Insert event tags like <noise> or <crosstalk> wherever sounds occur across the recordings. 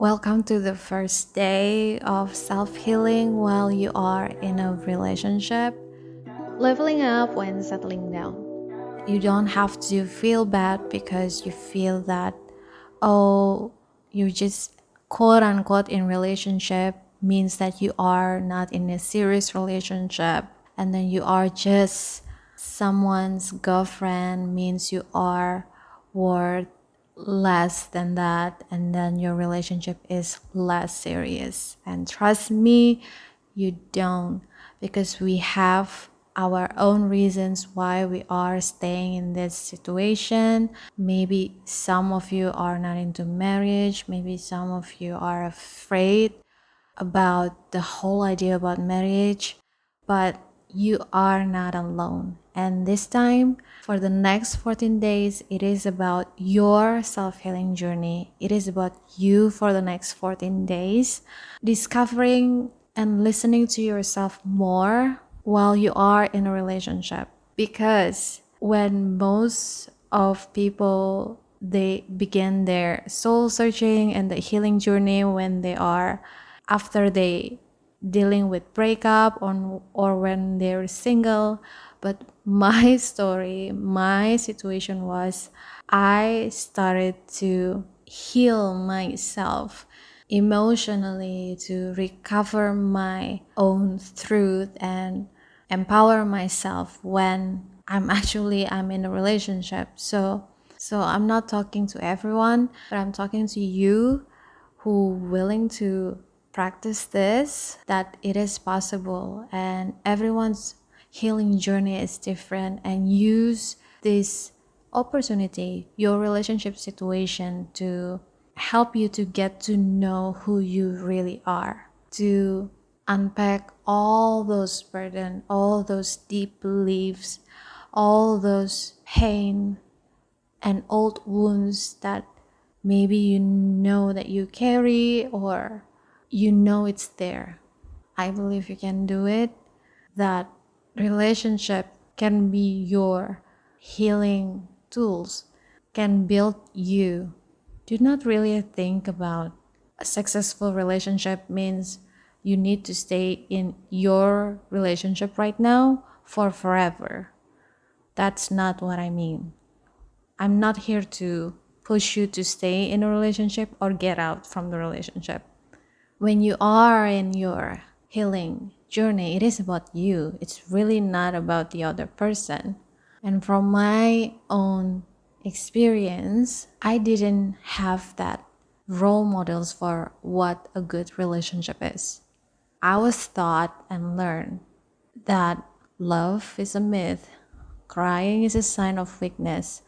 Welcome to the first day of self healing while you are in a relationship. Leveling up when settling down. You don't have to feel bad because you feel that, oh, you're just quote unquote in relationship means that you are not in a serious relationship and then you are just someone's girlfriend means you are worth less than that and then your relationship is less serious. And trust me you don't because we have our own reasons why we are staying in this situation. Maybe some of you are not into marriage. Maybe some of you are afraid about the whole idea about marriage but you are not alone and this time, for the next 14 days, it is about your self healing journey. It is about you for the next 14 days, discovering and listening to yourself more while you are in a relationship. Because when most of people they begin their soul searching and the healing journey when they are after they dealing with breakup or, or when they're single but my <laughs> story, my situation was I started to heal myself emotionally to recover my own truth and empower myself when I'm <laughs> actually I'm in a relationship. So so I'm not talking to everyone, but I'm talking to you who willing to practice this that it is possible and everyone's healing journey is different and use this opportunity, your relationship situation to help you to get to know who you really are, to unpack all those burden, all those deep beliefs, all those pain and old wounds that maybe you know that you carry or you know it's there. I believe you can do it. That relationship can be your healing tools, can build you. Do not really think about a successful relationship means you need to stay in your relationship right now for forever. That's not what I mean. I'm not here to push you to stay in a relationship or get out from the relationship. When you are in your healing journey, it is about you. It's really not about the other person. And from my own experience, I didn't have that role models for what a good relationship is. I was taught and learned that love is a myth, crying is a sign of weakness,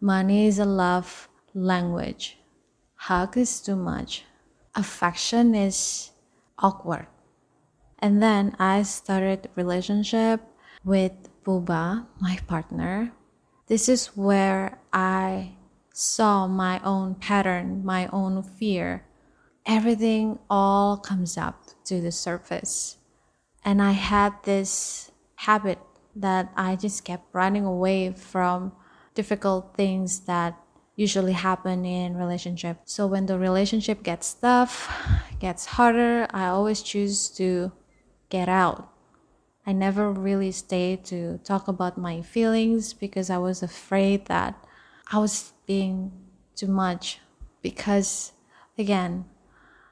money is a love language, hug is too much, affection is awkward and then I started relationship with Buba, my partner. This is where I saw my own pattern, my own fear. Everything all comes up to the surface. And I had this habit that I just kept running away from difficult things that usually happen in relationship. So when the relationship gets tough, gets harder, I always choose to get out. I never really stayed to talk about my feelings because I was afraid that I was being too much. Because, again,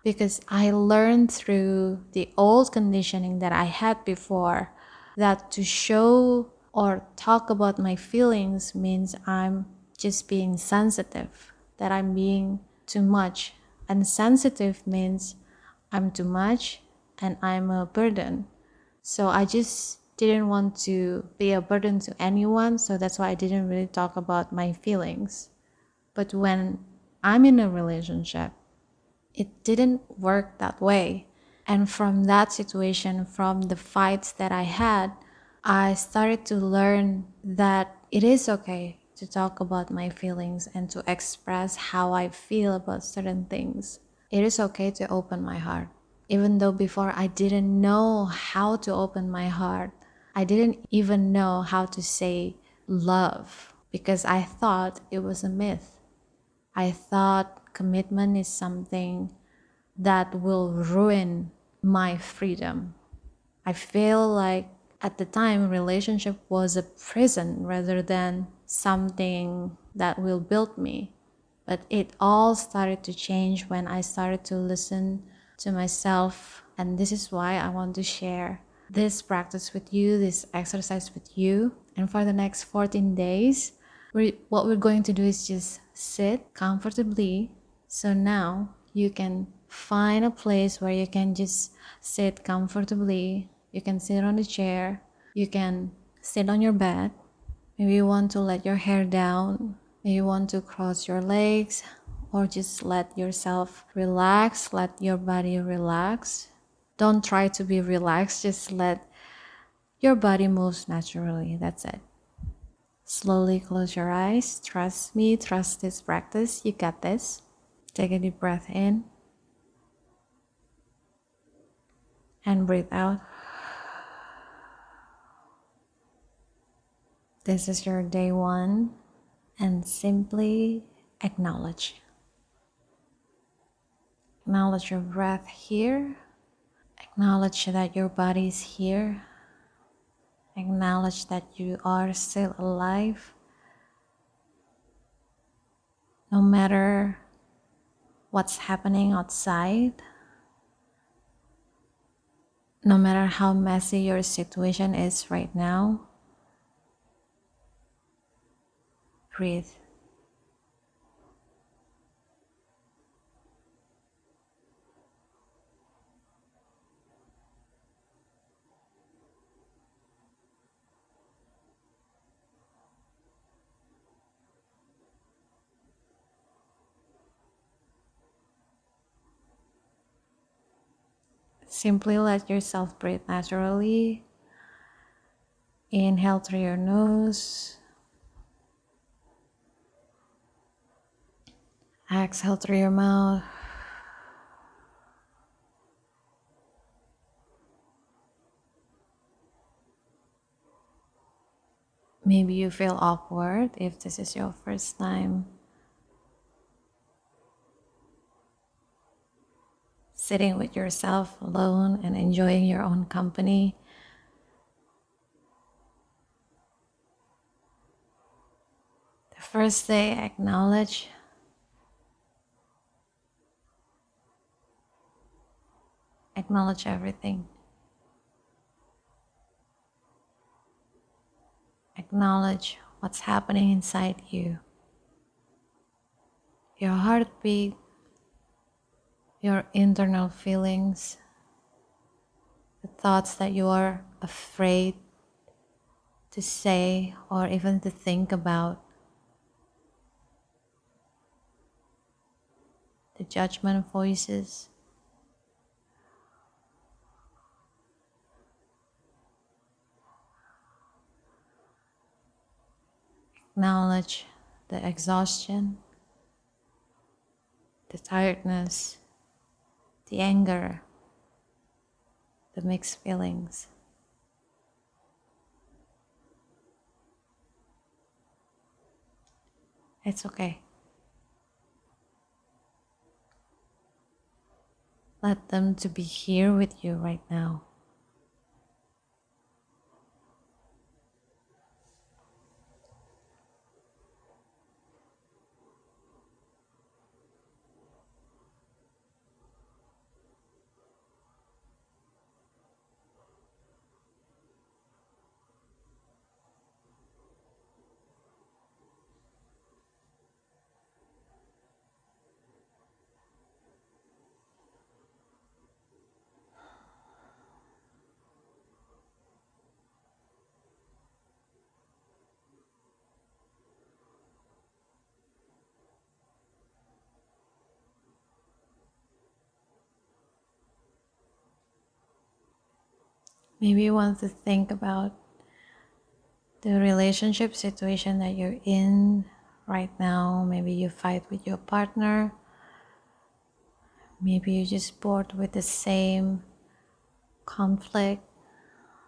because I learned through the old conditioning that I had before that to show or talk about my feelings means I'm just being sensitive, that I'm being too much. And sensitive means I'm too much and I'm a burden. So I just didn't want to be a burden to anyone, so that's why I didn't really talk about my feelings. But when I'm in a relationship, it didn't work that way. And from that situation, from the fights that I had, I started to learn that it is okay to talk about my feelings and to express how I feel about certain things. It is okay to open my heart even though before I didn't know how to open my heart, I didn't even know how to say love because I thought it was a myth. I thought commitment is something that will ruin my freedom. I feel like at the time relationship was a prison rather than something that will build me. But it all started to change when I started to listen to myself and this is why I want to share this practice with you, this exercise with you. And for the next 14 days, we what we're going to do is just sit comfortably. So now you can find a place where you can just sit comfortably. You can sit on the chair. You can sit on your bed. Maybe you want to let your hair down. Maybe you want to cross your legs or just let yourself relax, let your body relax. Don't try to be relaxed, just let your body moves naturally. That's it. Slowly close your eyes. Trust me, trust this practice. You got this. Take a deep breath in and breathe out. This is your day one, and simply acknowledge. Acknowledge your breath here. Acknowledge that your body is here Acknowledge that you are still alive. No matter what's happening outside, no matter how messy your situation is right now, breathe. Simply let yourself breathe naturally. Inhale through your nose. Exhale through your mouth. Maybe you feel awkward if this is your first time sitting with yourself alone and enjoying your own company. The first day, acknowledge acknowledge everything. Acknowledge what's happening inside you. Your heartbeat, your internal feelings, the thoughts that you are afraid to say or even to think about, the judgment voices. Acknowledge the exhaustion, the tiredness the anger, the mixed feelings. It's okay. Let them to be here with you right now. Maybe you want to think about the relationship situation that you're in right now. Maybe you fight with your partner. Maybe you're just bored with the same conflict.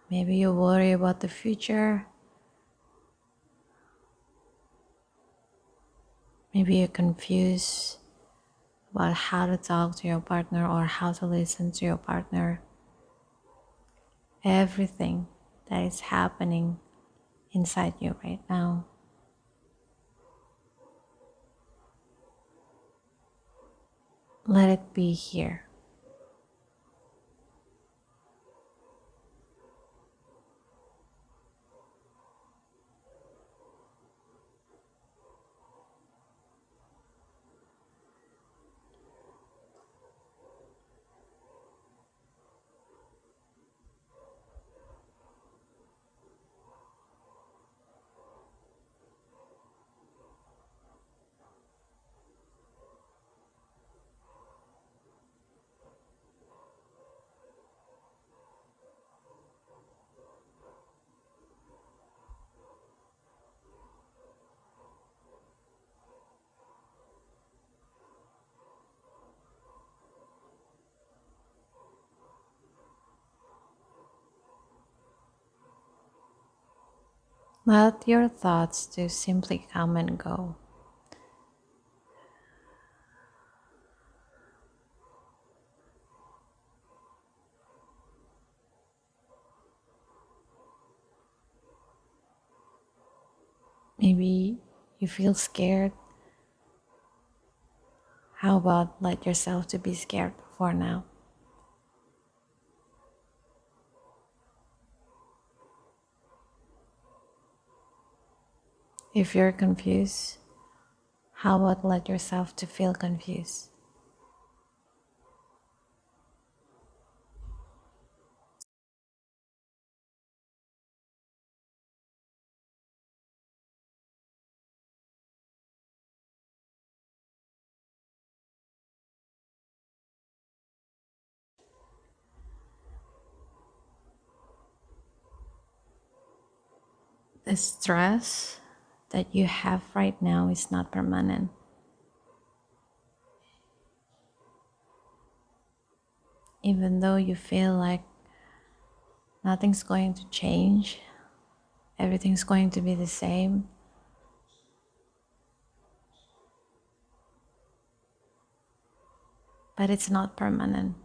Maybe you worry about the future. Maybe you're confused about how to talk to your partner or how to listen to your partner. Everything that is happening inside you right now. Let it be here. Let your thoughts to simply come and go. Maybe you feel scared. How about let yourself to be scared for now? If you're confused, how about let yourself to feel confused? The stress that you have right now is not permanent. Even though you feel like nothing's going to change, everything's going to be the same. But it's not permanent.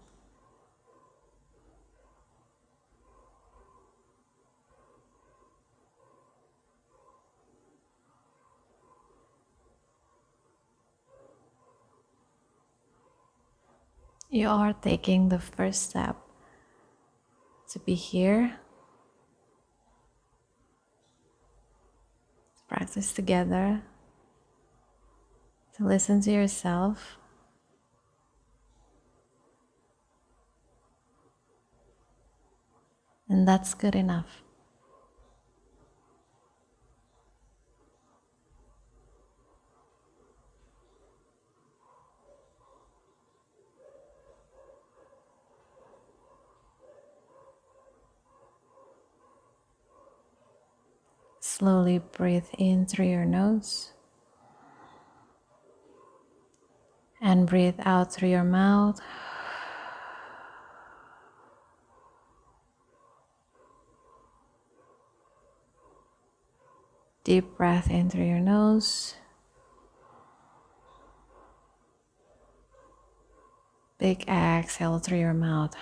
You are taking the first step to be here. To practice together. To listen to yourself. And that's good enough. Slowly breathe in through your nose and breathe out through your mouth. Deep breath in through your nose. Big exhale through your mouth.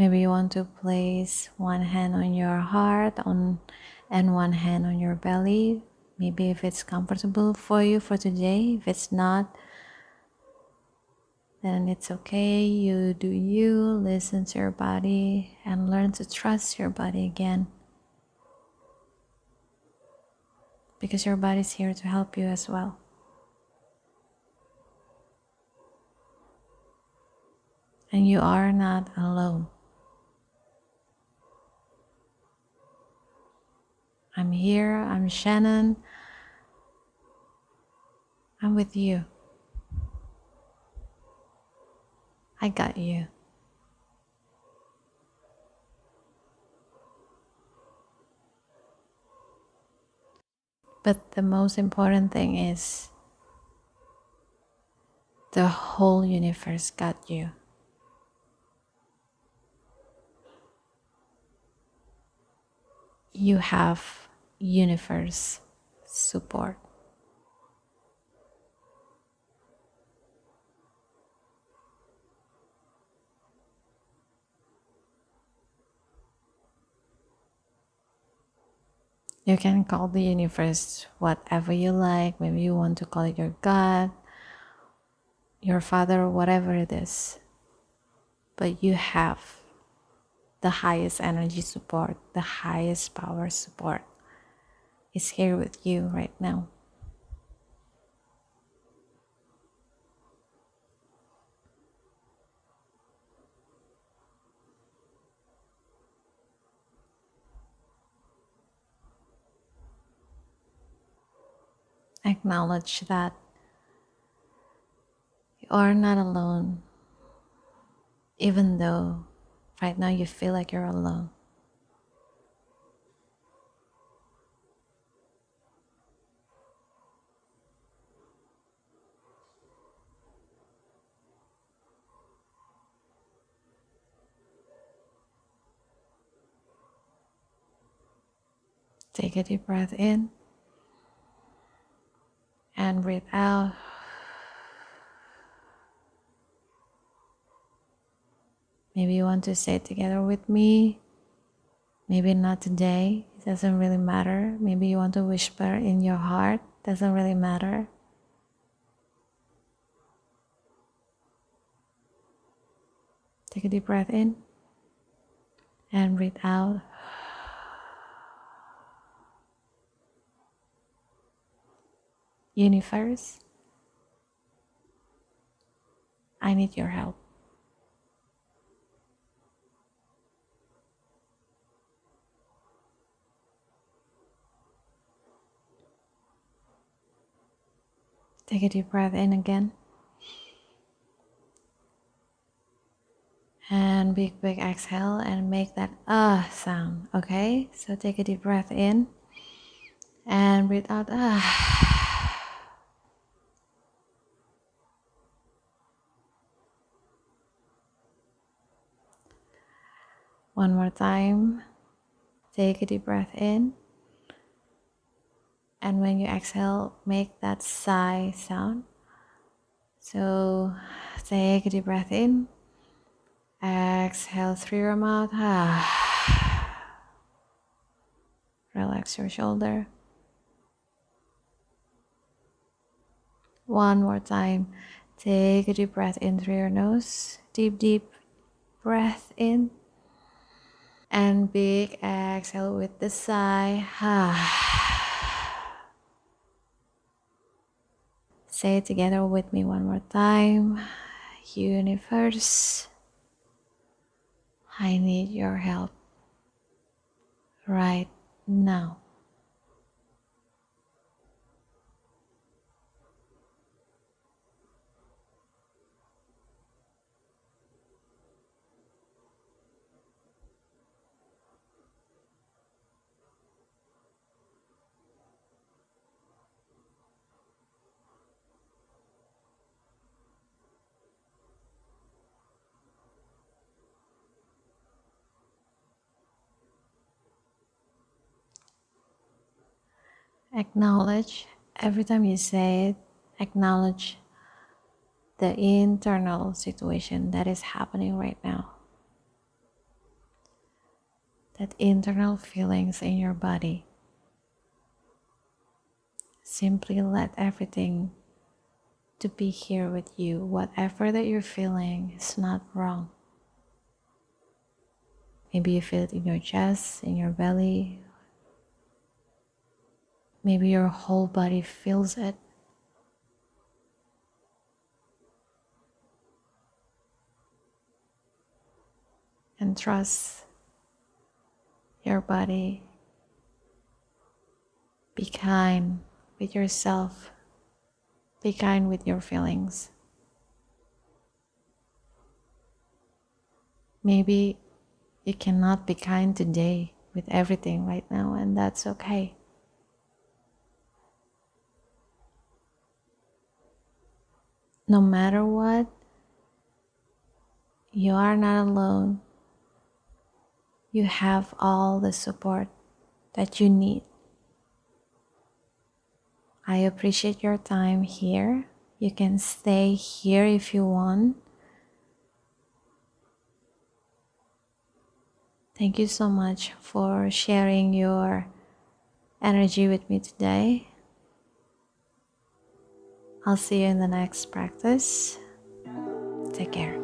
Maybe you want to place one hand on your heart on and one hand on your belly. Maybe if it's comfortable for you for today. If it's not, then it's okay. You do you, listen to your body and learn to trust your body again. Because your body's here to help you as well. And you are not alone. I'm here, I'm Shannon. I'm with you. I got you. But the most important thing is The whole universe got you. You have universe support. You can call the universe whatever you like. Maybe you want to call it your God, your father, whatever it is. But you have the highest energy support, the highest power support is here with you right now. Acknowledge that you are not alone, even though right now you feel like you're alone. Take a deep breath in and breathe out. Maybe you want to say it together with me. Maybe not today. It doesn't really matter. Maybe you want to whisper in your heart. Doesn't really matter. Take a deep breath in and breathe out. Universe, I need your help. Take a deep breath in again. And big, big exhale and make that ah uh sound. Okay, so take a deep breath in and breathe out ah. One more time. Take a deep breath in. And when you exhale, make that sigh sound. So take a deep breath in. Exhale through your mouth. <sighs> Relax your shoulder. One more time. Take a deep breath in through your nose. Deep, deep breath in and big exhale with the sigh. <sighs> Say it together with me one more time. Universe, I need your help right now. Acknowledge every time you say it, acknowledge the internal situation that is happening right now. That internal feelings in your body. Simply let everything to be here with you. Whatever that you're feeling is not wrong. Maybe you feel it in your chest, in your belly, Maybe your whole body feels it. And trust your body. Be kind with yourself. Be kind with your feelings. Maybe you cannot be kind today with everything right now, and that's okay. No matter what, you are not alone. You have all the support that you need. I appreciate your time here. You can stay here if you want. Thank you so much for sharing your energy with me today. I'll see you in the next practice. Take care.